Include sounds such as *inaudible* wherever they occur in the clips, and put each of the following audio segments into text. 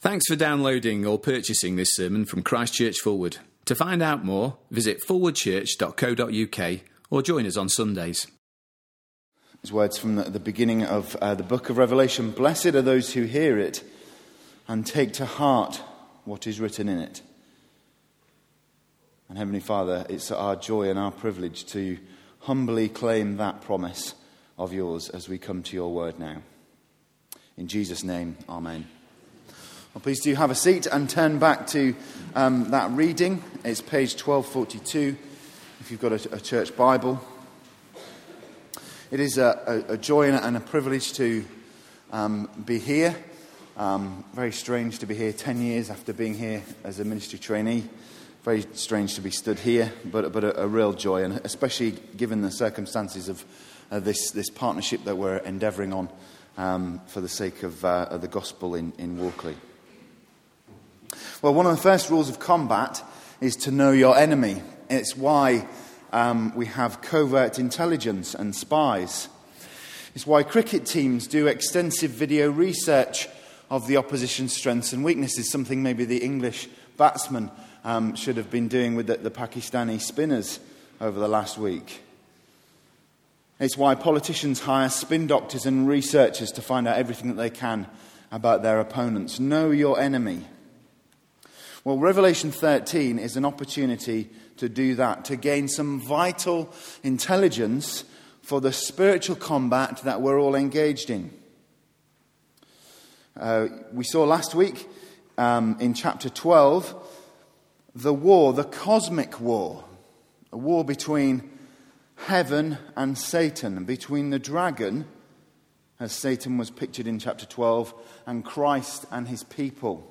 Thanks for downloading or purchasing this sermon from Christchurch Fulwood. To find out more, visit forwardchurch.co.uk or join us on Sundays. These words from the, beginning of uh, the book of Revelation Blessed are those who hear it and take to heart what is written in it. And Heavenly Father, it's our joy and our privilege to humbly claim that promise of yours as we come to your word now. In Jesus' name, Amen. Well, please do have a seat and turn back to um, that reading. It's page 1242 if you've got a, a church Bible. It is a, a, a joy and a privilege to um, be here. Um, very strange to be here 10 years after being here as a ministry trainee. Very strange to be stood here, but, but a, real joy, and especially given the circumstances of uh, this, this partnership that we're endeavouring on um, for the sake of, uh, of the gospel in, in Walkley. Well, one of the first rules of combat is to know your enemy. It's why um, we have covert intelligence and spies. It's why cricket teams do extensive video research of the opposition's strengths and weaknesses, something maybe the English batsmen um, should have been doing with the, the Pakistani spinners over the last week. It's why politicians hire spin doctors and researchers to find out everything that they can about their opponents. Know your enemy. Well, Revelation 13 is an opportunity to do that, to gain some vital intelligence for the spiritual combat that we're all engaged in. Uh, we saw last week um, in chapter 12 the war, the cosmic war, a war between heaven and Satan, between the dragon, as Satan was pictured in chapter 12, and Christ and his people.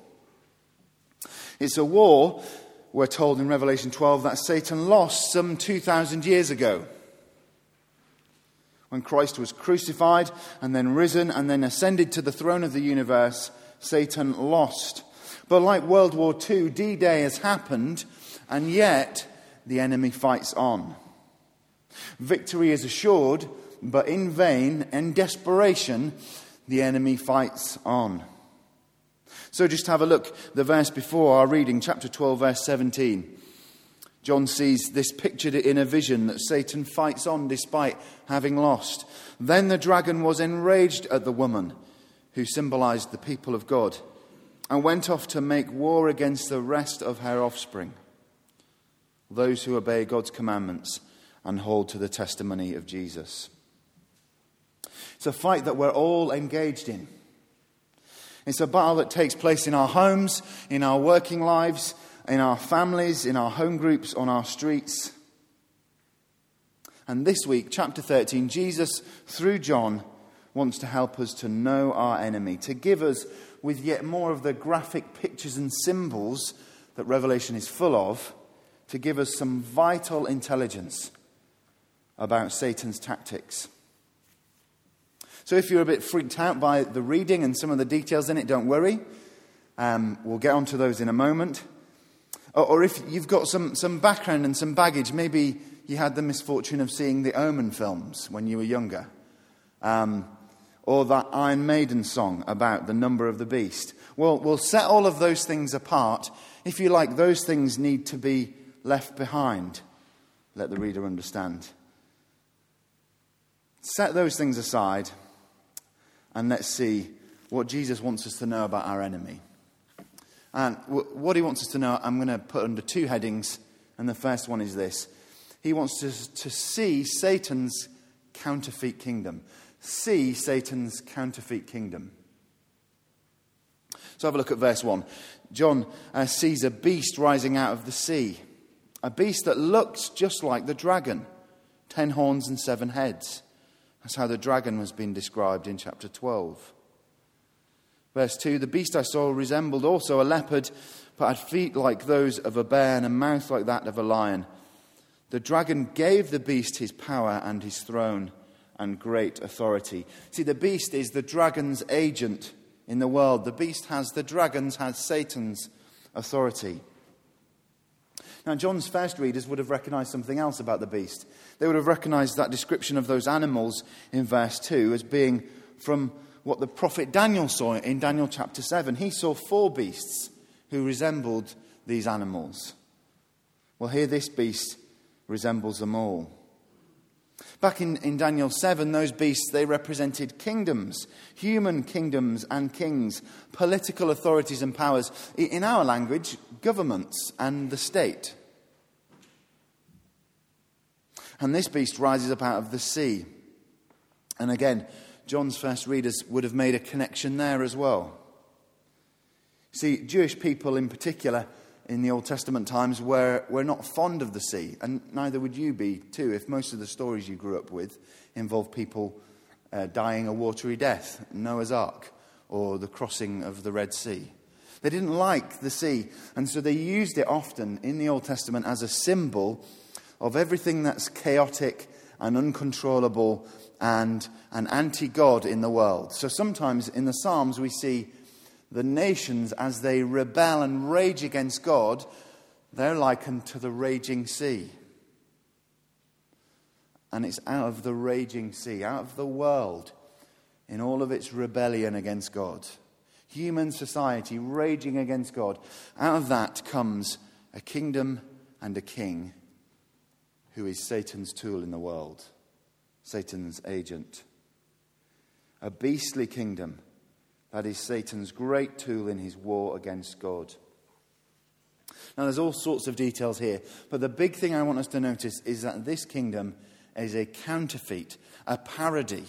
It's a war, we're told in Revelation 12, that Satan lost some 2,000 years ago. When Christ was crucified and then risen and then ascended to the throne of the universe, Satan lost. But like World War II, D Day has happened, and yet the enemy fights on. Victory is assured, but in vain, in desperation, the enemy fights on. So just have a look, the verse before our reading, chapter 12, verse 17. John sees this pictured in a vision that Satan fights on despite having lost. Then the dragon was enraged at the woman who symbolized the people of God and went off to make war against the rest of her offspring, those who obey God's commandments and hold to the testimony of Jesus. It's a fight that we're all engaged in. It's a battle that takes place in our homes, in our working lives, in our families, in our home groups, on our streets. And this week, chapter 13, Jesus, through John, wants to help us to know our enemy, to give us, with yet more of the graphic pictures and symbols that Revelation is full of, to give us some vital intelligence about Satan's tactics. So if you're a bit freaked out by the reading and some of the details in it, don't worry. Um, we'll get onto those in a moment. Or, or, if you've got some, some background and some baggage, maybe you had the misfortune of seeing the Omen films when you were younger. Um, or that Iron Maiden song about the number of the beast. Well, we'll set all of those things apart. If you like, those things need to be left behind. Let the reader understand. Set those things aside and let's see what Jesus wants us to know about our enemy. And what he wants us to know, I'm going to put under two headings, and the first one is this He wants us to see Satan's counterfeit kingdom. See Satan's counterfeit kingdom. So have a look at verse 1. John uh, sees a beast rising out of the sea, a beast that looks just like the dragon ten horns and seven heads. That's how the dragon has been described in chapter 12. Verse 2 The beast I saw resembled also a leopard, but had feet like those of a bear and a mouth like that of a lion. The dragon gave the beast his power and his throne and great authority. See, the beast is the dragon's agent in the world. The beast has, the dragon's has Satan's authority. Now, John's first readers would have recognized something else about the beast. They would have recognized that description of those animals in verse 2 as being from what the prophet Daniel saw in Daniel chapter 7. He saw four beasts who resembled these animals. Well, here this beast resembles them all. Back in, in Daniel 7, those beasts, they represented kingdoms, human kingdoms and kings, political authorities and powers. In our language, governments and the state. And this beast rises up out of the sea. And again, John's first readers would have made a connection there as well. See, Jewish people in particular in the Old Testament times were, were not fond of the sea, and neither would you be too if most of the stories you grew up with involved people uh, dying a watery death, Noah's Ark, or the crossing of the Red Sea. They didn't like the sea, and so they used it often in the Old Testament as a symbol of everything that's chaotic and uncontrollable and an anti God in the world. So sometimes in the Psalms we see the nations as they rebel and rage against God, they're likened to the raging sea. And it's out of the raging sea, out of the world, in all of its rebellion against God. Human society raging against God. Out of that comes a kingdom and a king who is Satan's tool in the world, Satan's agent. A beastly kingdom that is Satan's great tool in his war against God. Now, there's all sorts of details here, but the big thing I want us to notice is that this kingdom is a counterfeit, a parody,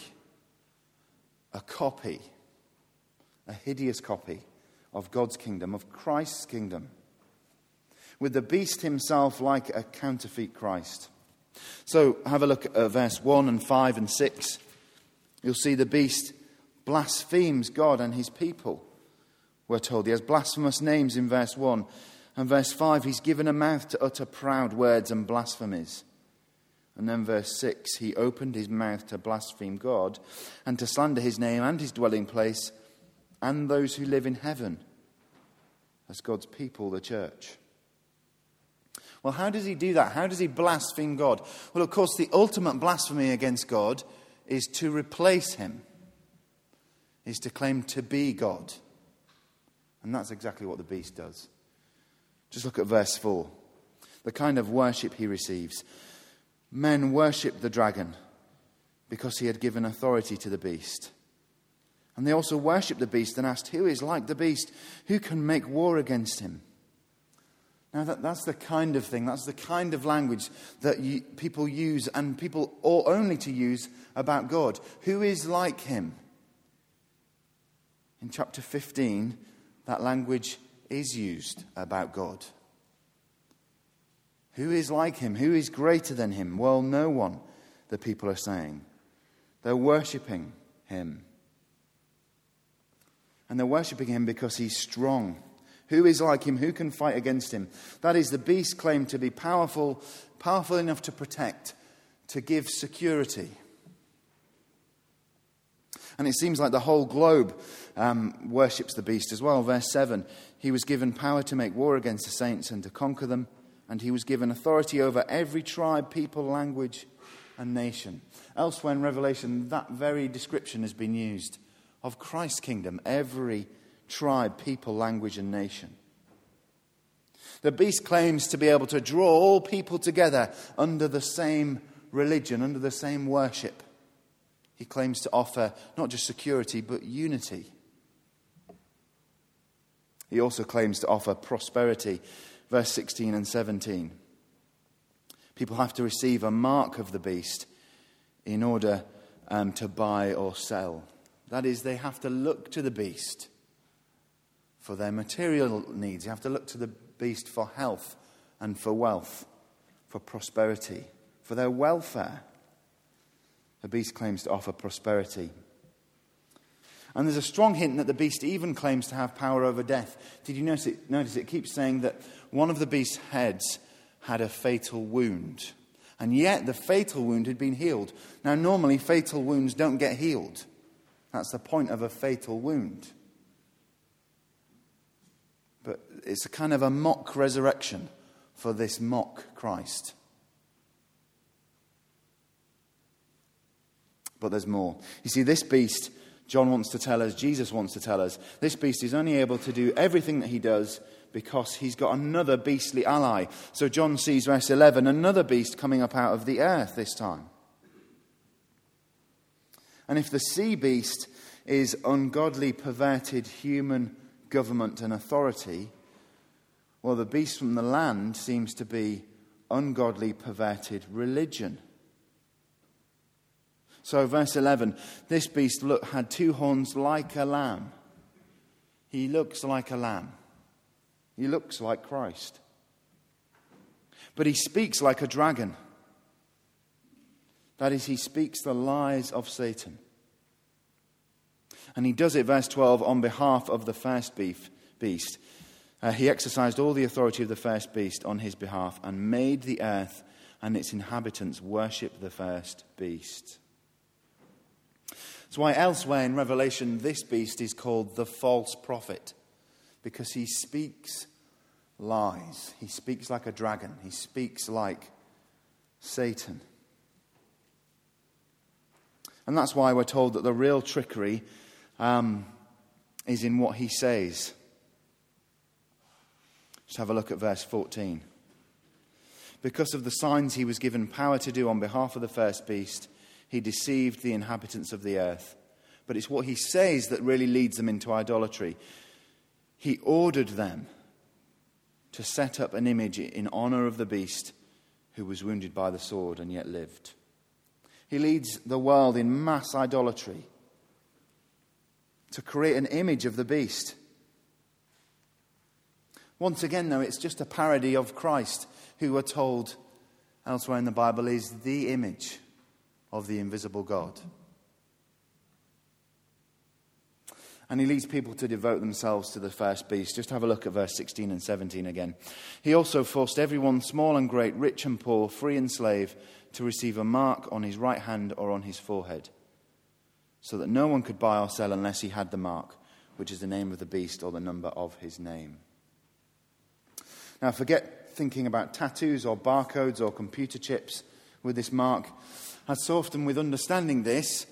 a copy, a hideous copy of God's kingdom, of Christ's kingdom with the beast himself like a counterfeit Christ. So have a look at verse 1 and 5 and 6. You'll see the beast blasphemes God and his people. We're told he has blasphemous names in verse 1. And verse 5, he's given a mouth to utter proud words and blasphemies. And then verse 6, he opened his mouth to blaspheme God and to slander his name and his dwelling place and those who live in heaven as God's people, the church. Well, how does he do that? How does he blaspheme God? Well, of course, the ultimate blasphemy against God is to replace him, is to claim to be God. And that's exactly what the beast does. Just look at verse 4 the kind of worship he receives. Men worship the dragon because he had given authority to the beast. And they also worshipped the beast and asked, Who is like the beast? Who can make war against him? Now, that, that's the kind of thing, that's the kind of language that you, people use, and people ought only to use about God. Who is like him? In chapter 15, that language is used about God. Who is like him? Who is greater than him? Well, no one, the people are saying. They're worshipping him. And they're worshipping him because he's strong who is like him? Who can fight against him? That is, the beast claimed to be powerful, powerful enough to protect, to give security. And it seems like the whole globe um, worships the beast as well. Verse 7 He was given power to make war against the saints and to conquer them, and he was given authority over every tribe, people, language, and nation. Elsewhere in Revelation, that very description has been used of Christ's kingdom, every tribe, people, language, and nation. The beast claims to be able to draw all people together under the same religion, under the same worship. He claims to offer not just security, but unity. He also claims to offer prosperity. Verse 16 and 17. People have to receive a mark of the beast in order um, to buy or sell. That is, they have to look to the beast for their material needs. You have to look to the beast for health and for wealth, for prosperity, for their welfare. The beast claims to offer prosperity. And there's a strong hint that the beast even claims to have power over death. Did you notice it? Notice it keeps saying that one of the beast's heads had a fatal wound. And yet the fatal wound had been healed. Now, normally, fatal wounds don't get healed. That's the point of a fatal wound But it's a kind of a mock resurrection for this mock Christ. But there's more. You see, this beast John wants to tell us, Jesus wants to tell us, this beast is only able to do everything that he does because he's got another beastly ally. So John sees, verse 11, another beast coming up out of the earth this time. And if the sea beast is ungodly, perverted human government and authority, well, the beast from the land seems to be ungodly, perverted religion. So, verse 11 this beast look, had two horns like a lamb. He looks like a lamb. He looks like Christ. But he speaks like a dragon. That is, he speaks the lies of Satan. And he does it, verse 12, on behalf of the first beast. Uh, he exercised all the authority of the first beast on his behalf and made the earth and its inhabitants worship the first beast. That's why elsewhere in Revelation, this beast is called the false prophet, because he speaks lies. He speaks like a dragon, he speaks like Satan. And that's why we're told that the real trickery um, is in what he says. Just have a look at verse 14. Because of the signs he was given power to do on behalf of the first beast, he deceived the inhabitants of the earth. But it's what he says that really leads them into idolatry. He ordered them to set up an image in honor of the beast who was wounded by the sword and yet lived. He leads the world in mass idolatry to create an image of the beast. Once again, though, it's just a parody of Christ, who we're told elsewhere in the Bible is the image of the invisible God. And he leads people to devote themselves to the first beast. Just have a look at verse 16 and 17 again. He also forced everyone, small and great, rich and poor, free and slave, to receive a mark on his right hand or on his forehead, so that no one could buy or sell unless he had the mark, which is the name of the beast or the number of his name. Now, forget thinking about tattoos or barcodes or computer chips with this mark. As so often with understanding this,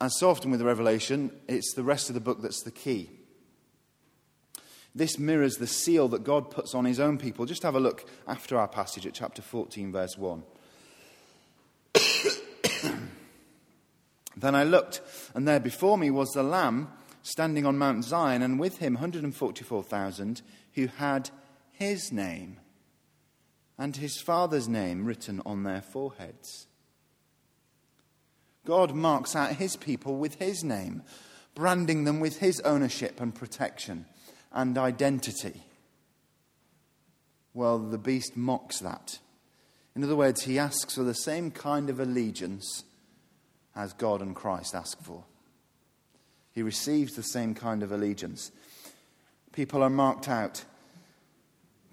as so often with the Revelation, it's the rest of the book that's the key. This mirrors the seal that God puts on his own people. Just have a look after our passage at chapter 14, verse 1. *coughs* then I looked, and there before me was the Lamb standing on Mount Zion, and with him 144,000 who had his name and his father's name written on their foreheads. God marks out his people with his name, branding them with his ownership and protection and identity. Well, the beast mocks that. In other words, he asks for the same kind of allegiance as God and Christ ask for. He receives the same kind of allegiance. People are marked out.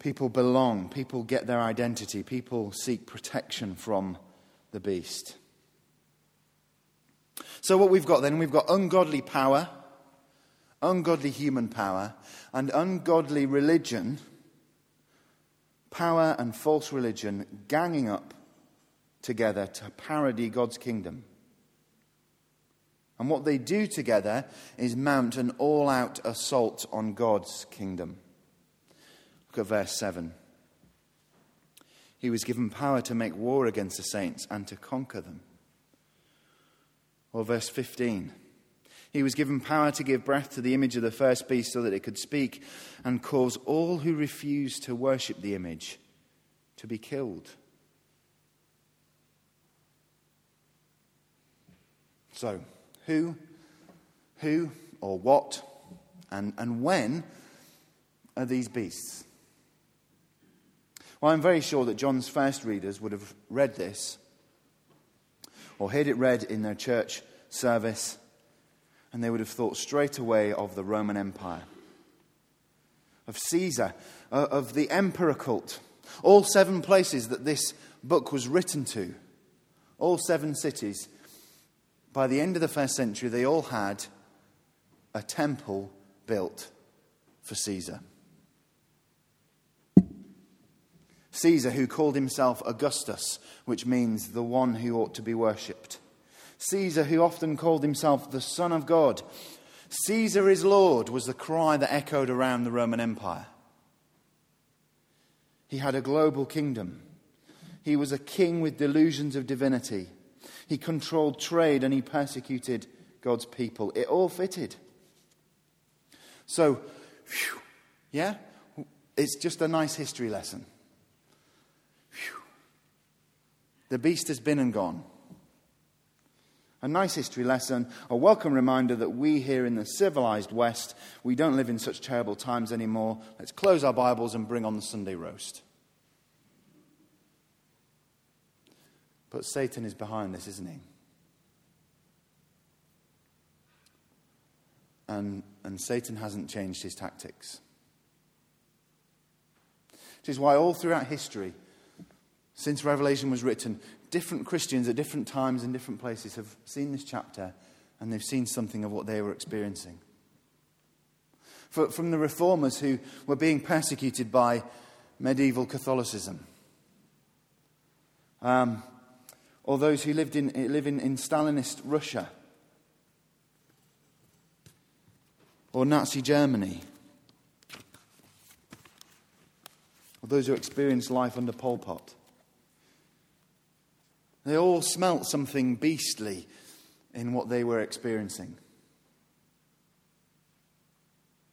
People belong. People get their identity. People seek protection from the beast. So, what we've got then, we've got ungodly power, ungodly human power, and ungodly religion, power and false religion ganging up together to parody God's kingdom. And what they do together is mount an all out assault on God's kingdom. Look at verse 7. He was given power to make war against the saints and to conquer them. Or verse 15. He was given power to give breath to the image of the first beast so that it could speak and cause all who refuse to worship the image to be killed. So, who, who, or what, and, and when are these beasts? Well, I'm very sure that John's first readers would have read this or heard it read in their church service, and they would have thought straight away of the Roman Empire, of Caesar, uh, of the emperor cult. All seven places that this book was written to, all seven cities, by the end of the first century, they all had a temple built for Caesar. Caesar, who called himself Augustus, which means the one who ought to be worshipped. Caesar, who often called himself the Son of God. Caesar is Lord was the cry that echoed around the Roman Empire. He had a global kingdom. He was a king with delusions of divinity. He controlled trade and he persecuted God's people. It all fitted. So, whew, yeah, it's just a nice history lesson. Whew. The beast has been and gone. A nice history lesson, a welcome reminder that we here in the civilized West, we don't live in such terrible times anymore. Let's close our Bibles and bring on the Sunday roast. But Satan is behind this, isn't he? And, and Satan hasn't changed his tactics. Which is why all throughout history, since Revelation was written, different Christians at different times and different places have seen this chapter and they've seen something of what they were experiencing. For, from the reformers who were being persecuted by medieval Catholicism, um, or those who lived in, live in, in Stalinist Russia, or Nazi Germany, or those who experienced life under Pol Pot. They all smelt something beastly in what they were experiencing.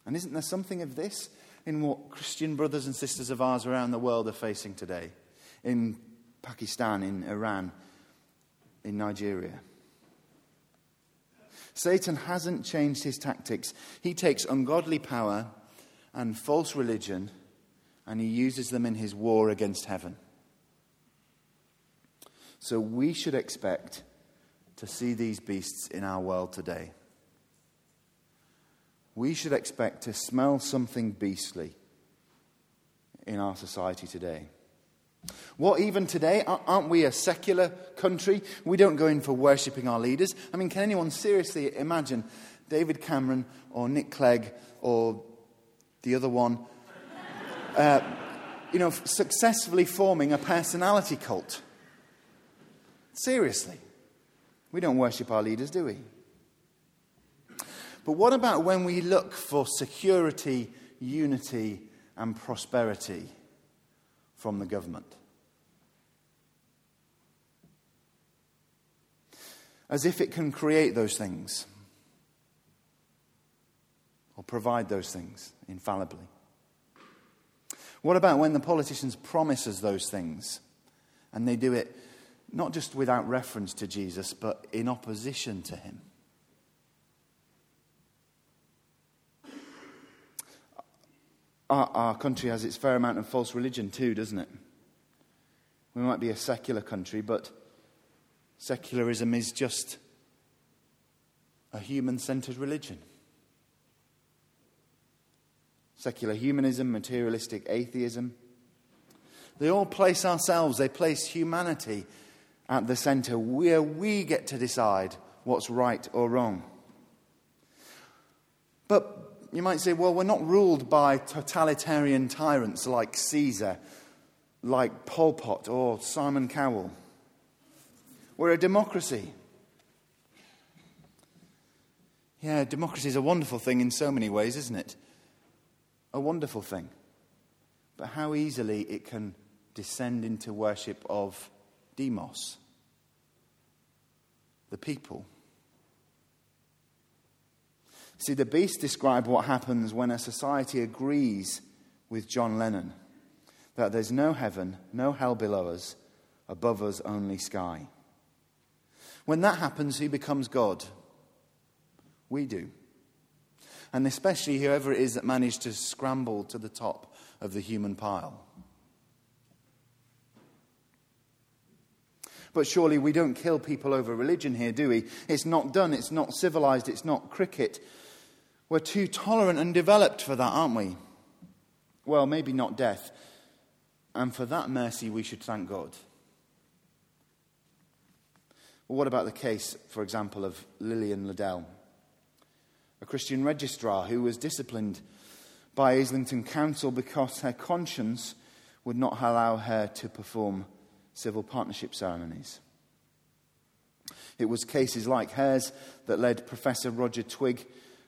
And isn't there something of this in what Christian brothers and sisters of ours around the world are facing today? In Pakistan, in Iran, in Nigeria. Satan hasn't changed his tactics. He takes ungodly power and false religion and he uses them in his war against heaven. So we should expect to see these beasts in our world today. We should expect to smell something beastly in our society today. What, even today, aren't we a secular country? We don't go in for worshipping our leaders. I mean, can anyone seriously imagine David Cameron or Nick Clegg or the other one, uh, you know, successfully forming a personality cult? Seriously. We don't worship our leaders, do we? But what about when we look for security, unity, and prosperity from the government? As if it can create those things or provide those things infallibly. What about when the politicians promise us those things and they do it not just without reference to Jesus, but in opposition to him. Our, our, country has its fair amount of false religion too, doesn't it? We might be a secular country, but secularism is just a human centered religion. Secular humanism, materialistic atheism, they all place ourselves, they place humanity at the center where we get to decide what's right or wrong. But you might say, well, we're not ruled by totalitarian tyrants like Caesar, like Pol Pot or Simon Cowell. We're a democracy. Yeah, democracy is a wonderful thing in so many ways, isn't it? A wonderful thing. But how easily it can descend into worship of demos the people. See, the beast describe what happens when a society agrees with John Lennon that there's no heaven, no hell below us, above us only sky. When that happens, who becomes God? We do. And especially whoever it is that managed to scramble to the top of the human pile. But surely we don't kill people over religion here, do we? It's not done, it's not civilized, it's not cricket. We're too tolerant and developed for that, aren't we? Well, maybe not death. And for that mercy, we should thank God. Well, what about the case, for example, of Lillian Ladele, a Christian registrar who was disciplined by Islington Council because her conscience would not allow her to perform civil partnership ceremonies. It was cases like hers that led Professor Roger Trigg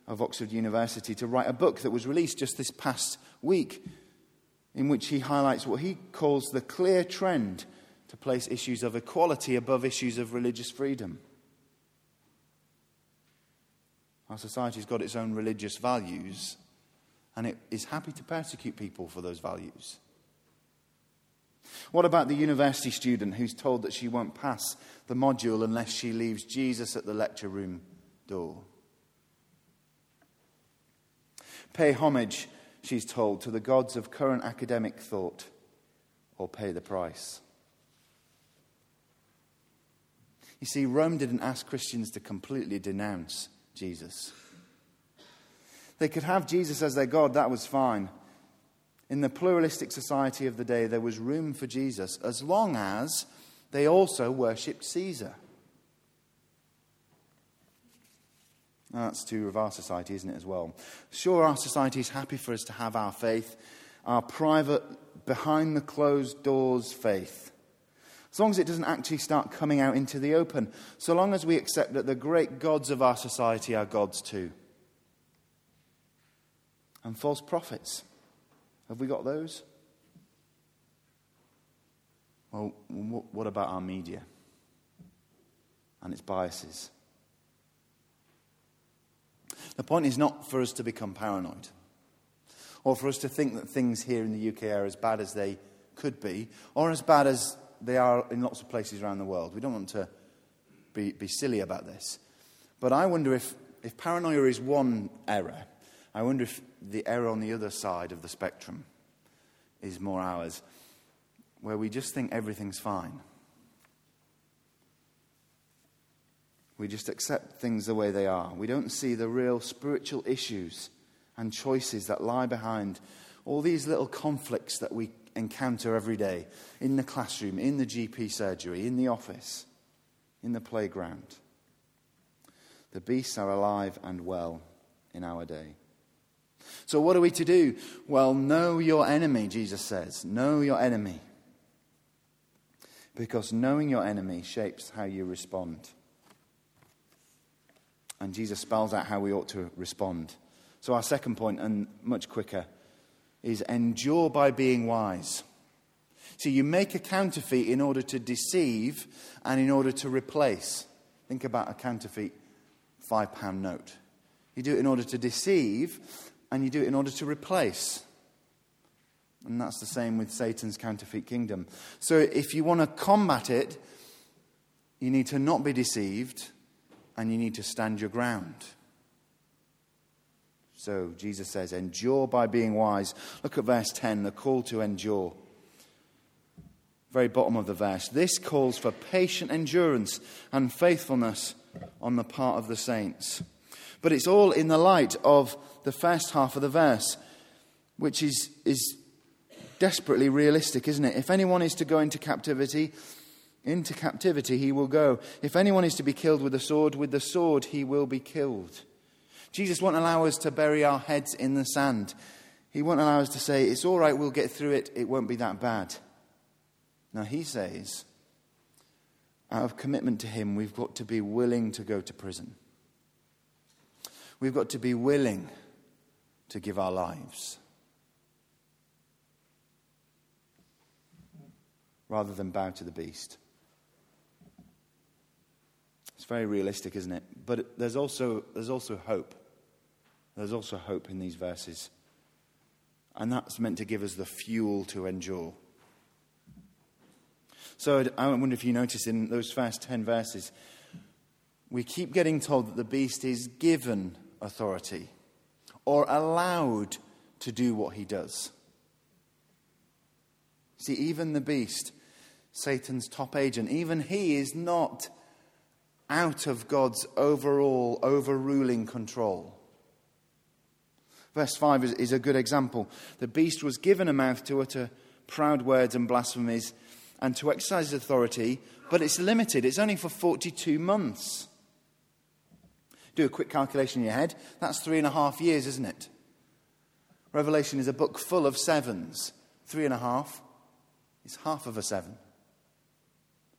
of Oxford University to write a book that was released just this past week, in which he highlights what he calls the clear trend to place issues of equality above issues of religious freedom. Our society's got its own religious values, and it is happy to persecute people for those values. What about the university student who's told that she won't pass the module unless she leaves Jesus at the lecture room door? Pay homage, she's told, to the gods of current academic thought, or pay the price. You see, Rome didn't ask Christians to completely denounce Jesus. They could have Jesus as their God, that was fine. In the pluralistic society of the day, there was room for Jesus as long as they also worshipped Caesar. That's true of our society, isn't it, as well? Sure, our society is happy for us to have our faith, our private, behind the closed doors faith. As long as it doesn't actually start coming out into the open, so long as we accept that the great gods of our society are gods too. And false prophets. Have we got those? Well, what about our media and its biases? The point is not for us to become paranoid or for us to think that things here in the UK are as bad as they could be or as bad as they are in lots of places around the world. We don't want to be, be silly about this. But I wonder if, if paranoia is one error, I wonder if the error on the other side of the spectrum is more ours, where we just think everything's fine. We just accept things the way they are. We don't see the real spiritual issues and choices that lie behind all these little conflicts that we encounter every day in the classroom, in the GP surgery, in the office, in the playground. The beasts are alive and well in our day. So, what are we to do? Well, know your enemy, Jesus says. Know your enemy. Because knowing your enemy shapes how you respond. And Jesus spells out how we ought to respond. So, our second point, and much quicker, is endure by being wise. So, you make a counterfeit in order to deceive and in order to replace. Think about a counterfeit five pound note. You do it in order to deceive and you do it in order to replace. And that's the same with Satan's counterfeit kingdom. So, if you want to combat it, you need to not be deceived and you need to stand your ground. So Jesus says, endure by being wise. Look at verse 10, the call to endure. Very bottom of the verse. This calls for patient endurance and faithfulness on the part of the saints. But it's all in the light of the first half of the verse, which is, is desperately realistic, isn't it? If anyone is to go into captivity, into captivity he will go. If anyone is to be killed with a sword, with the sword he will be killed. Jesus won't allow us to bury our heads in the sand. He won't allow us to say, It's all right, we'll get through it, it won't be that bad. Now, he says, out of commitment to him, we've got to be willing to go to prison. We've got to be willing to give our lives. Rather than bow to the beast. It's very realistic, isn't it? But there's also, there's also hope. There's also hope in these verses. And that's meant to give us the fuel to endure. So I wonder if you notice in those first 10 verses, we keep getting told that the beast is given authority or allowed to do what he does. See, even the beast, Satan's top agent, even he is not out of God's overall, overruling control. Verse 5 is, is, a good example. The beast was given a mouth to utter proud words and blasphemies and to exercise authority, but it's limited. It's only for 42 months. Do a quick calculation in your head. That's three and a half years, isn't it? Revelation is a book full of sevens. Three and a half is half of a seven.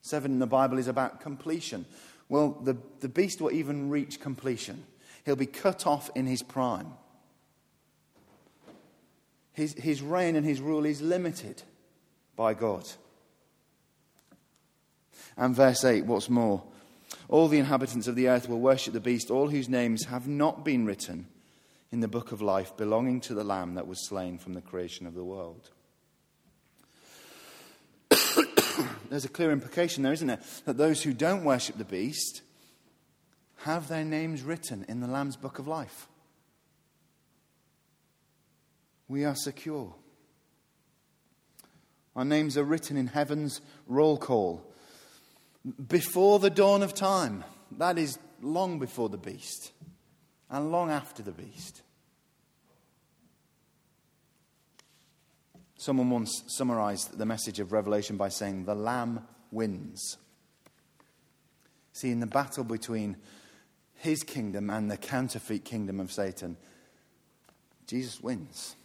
Seven in the Bible is about completion. Well, the, the beast will even reach completion. He'll be cut off in his prime. His, his reign and his rule is limited by God. And verse 8, what's more, all the inhabitants of the earth will worship the beast, all whose names have not been written in the book of life belonging to the Lamb that was slain from the creation of the world. *coughs* There's a clear implication there, isn't there? That those who don't worship the beast have their names written in the Lamb's book of life. We are secure. Our names are written in heaven's roll call before the dawn of time. That is long before the beast and long after the beast. Someone once summarized the message of Revelation by saying, The Lamb wins. See, in the battle between his kingdom and the counterfeit kingdom of Satan, Jesus wins.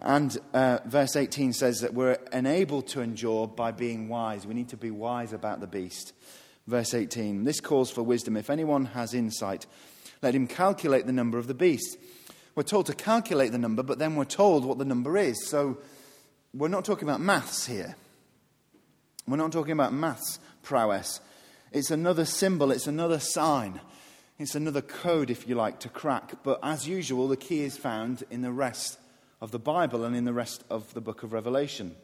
And uh, verse 18 says that we're enabled to endure by being wise. We need to be wise about the beast. Verse 18 this calls for wisdom. If anyone has insight, let him calculate the number of the beast. We're told to calculate the number, but then we're told what the number is. So we're not talking about maths here. We're not talking about maths prowess. It's another symbol, it's another sign, it's another code, if you like, to crack. But as usual, the key is found in the rest of the Bible and in the rest of the book of Revelation.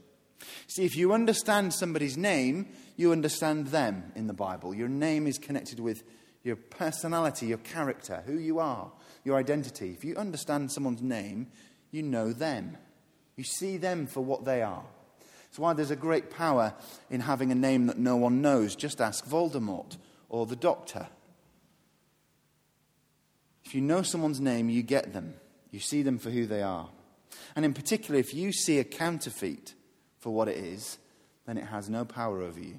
See, if you understand somebody's name, you understand them in the Bible. Your name is connected with your personality, your character, who you are, your identity. If you understand someone's name, you know them. You see them for what they are. That's why there's a great power in having a name that no one knows. Just ask Voldemort or the doctor. If you know someone's name, you get them. You see them for who they are. And in particular, if you see a counterfeit for what it is, then it has no power over you.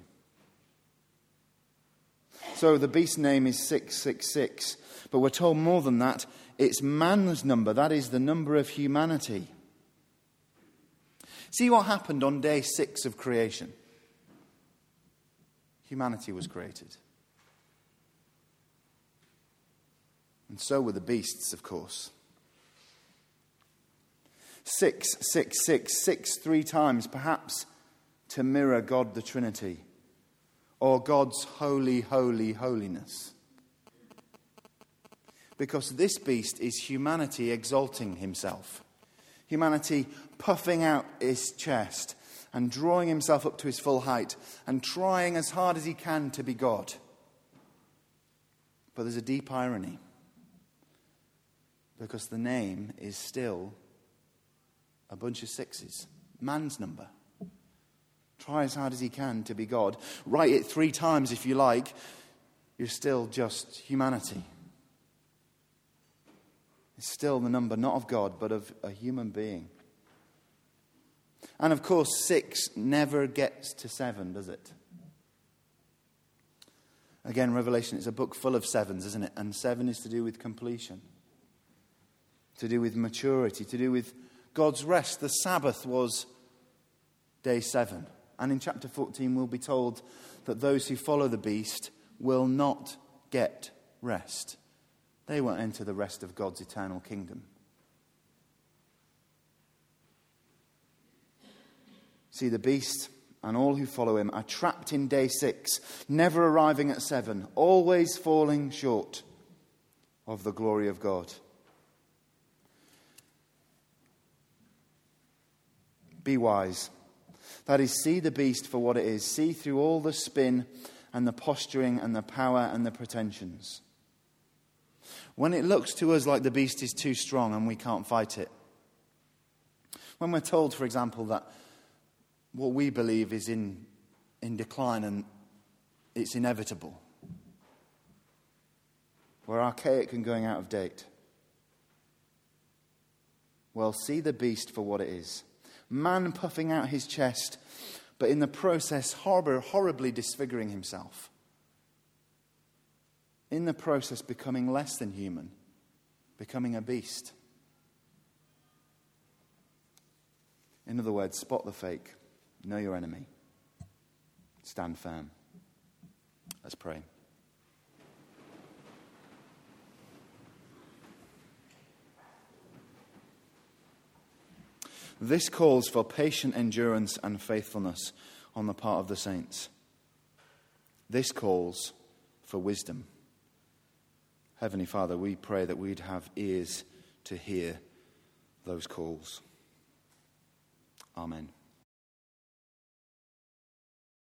So the beast's name is 666, but we're told more than that. It's man's number, that is the number of humanity. See what happened on day six of creation? Humanity was created. And so were the beasts, of course. Six, six, six, six, three times, perhaps to mirror God the Trinity or God's holy, holy, holiness. Because this beast is humanity exalting himself, humanity puffing out his chest and drawing himself up to his full height and trying as hard as he can to be God. But there's a deep irony because the name is still a bunch of sixes. Man's number. Try as hard as he can to be God. Write it three times if you like. You're still just humanity. It's still the number not of God, but of a human being. And of course, six never gets to seven, does it? Again, Revelation is a book full of sevens, isn't it? And seven is to do with completion, to do with maturity, to do with God's rest. The Sabbath was day seven. And in chapter 14, we'll be told that those who follow the beast will not get rest. They won't enter the rest of God's eternal kingdom. See, the beast and all who follow him are trapped in day six, never arriving at seven, always falling short of the glory of God. Be wise. That is, see the beast for what it is. See through all the spin and the posturing and the power and the pretensions. When it looks to us like the beast is too strong and we can't fight it. When we're told, for example, that what we believe is in, in decline and it's inevitable. We're archaic and going out of date. Well, see the beast for what it is man puffing out his chest, but in the process, horror, horribly disfiguring himself. In the process, becoming less than human, becoming a beast. In other words, spot the fake, know your enemy. stand firm. Let's pray. This calls for patient endurance and faithfulness on the part of the saints. This calls for wisdom. Heavenly Father, we pray that we'd have ears to hear those calls. Amen.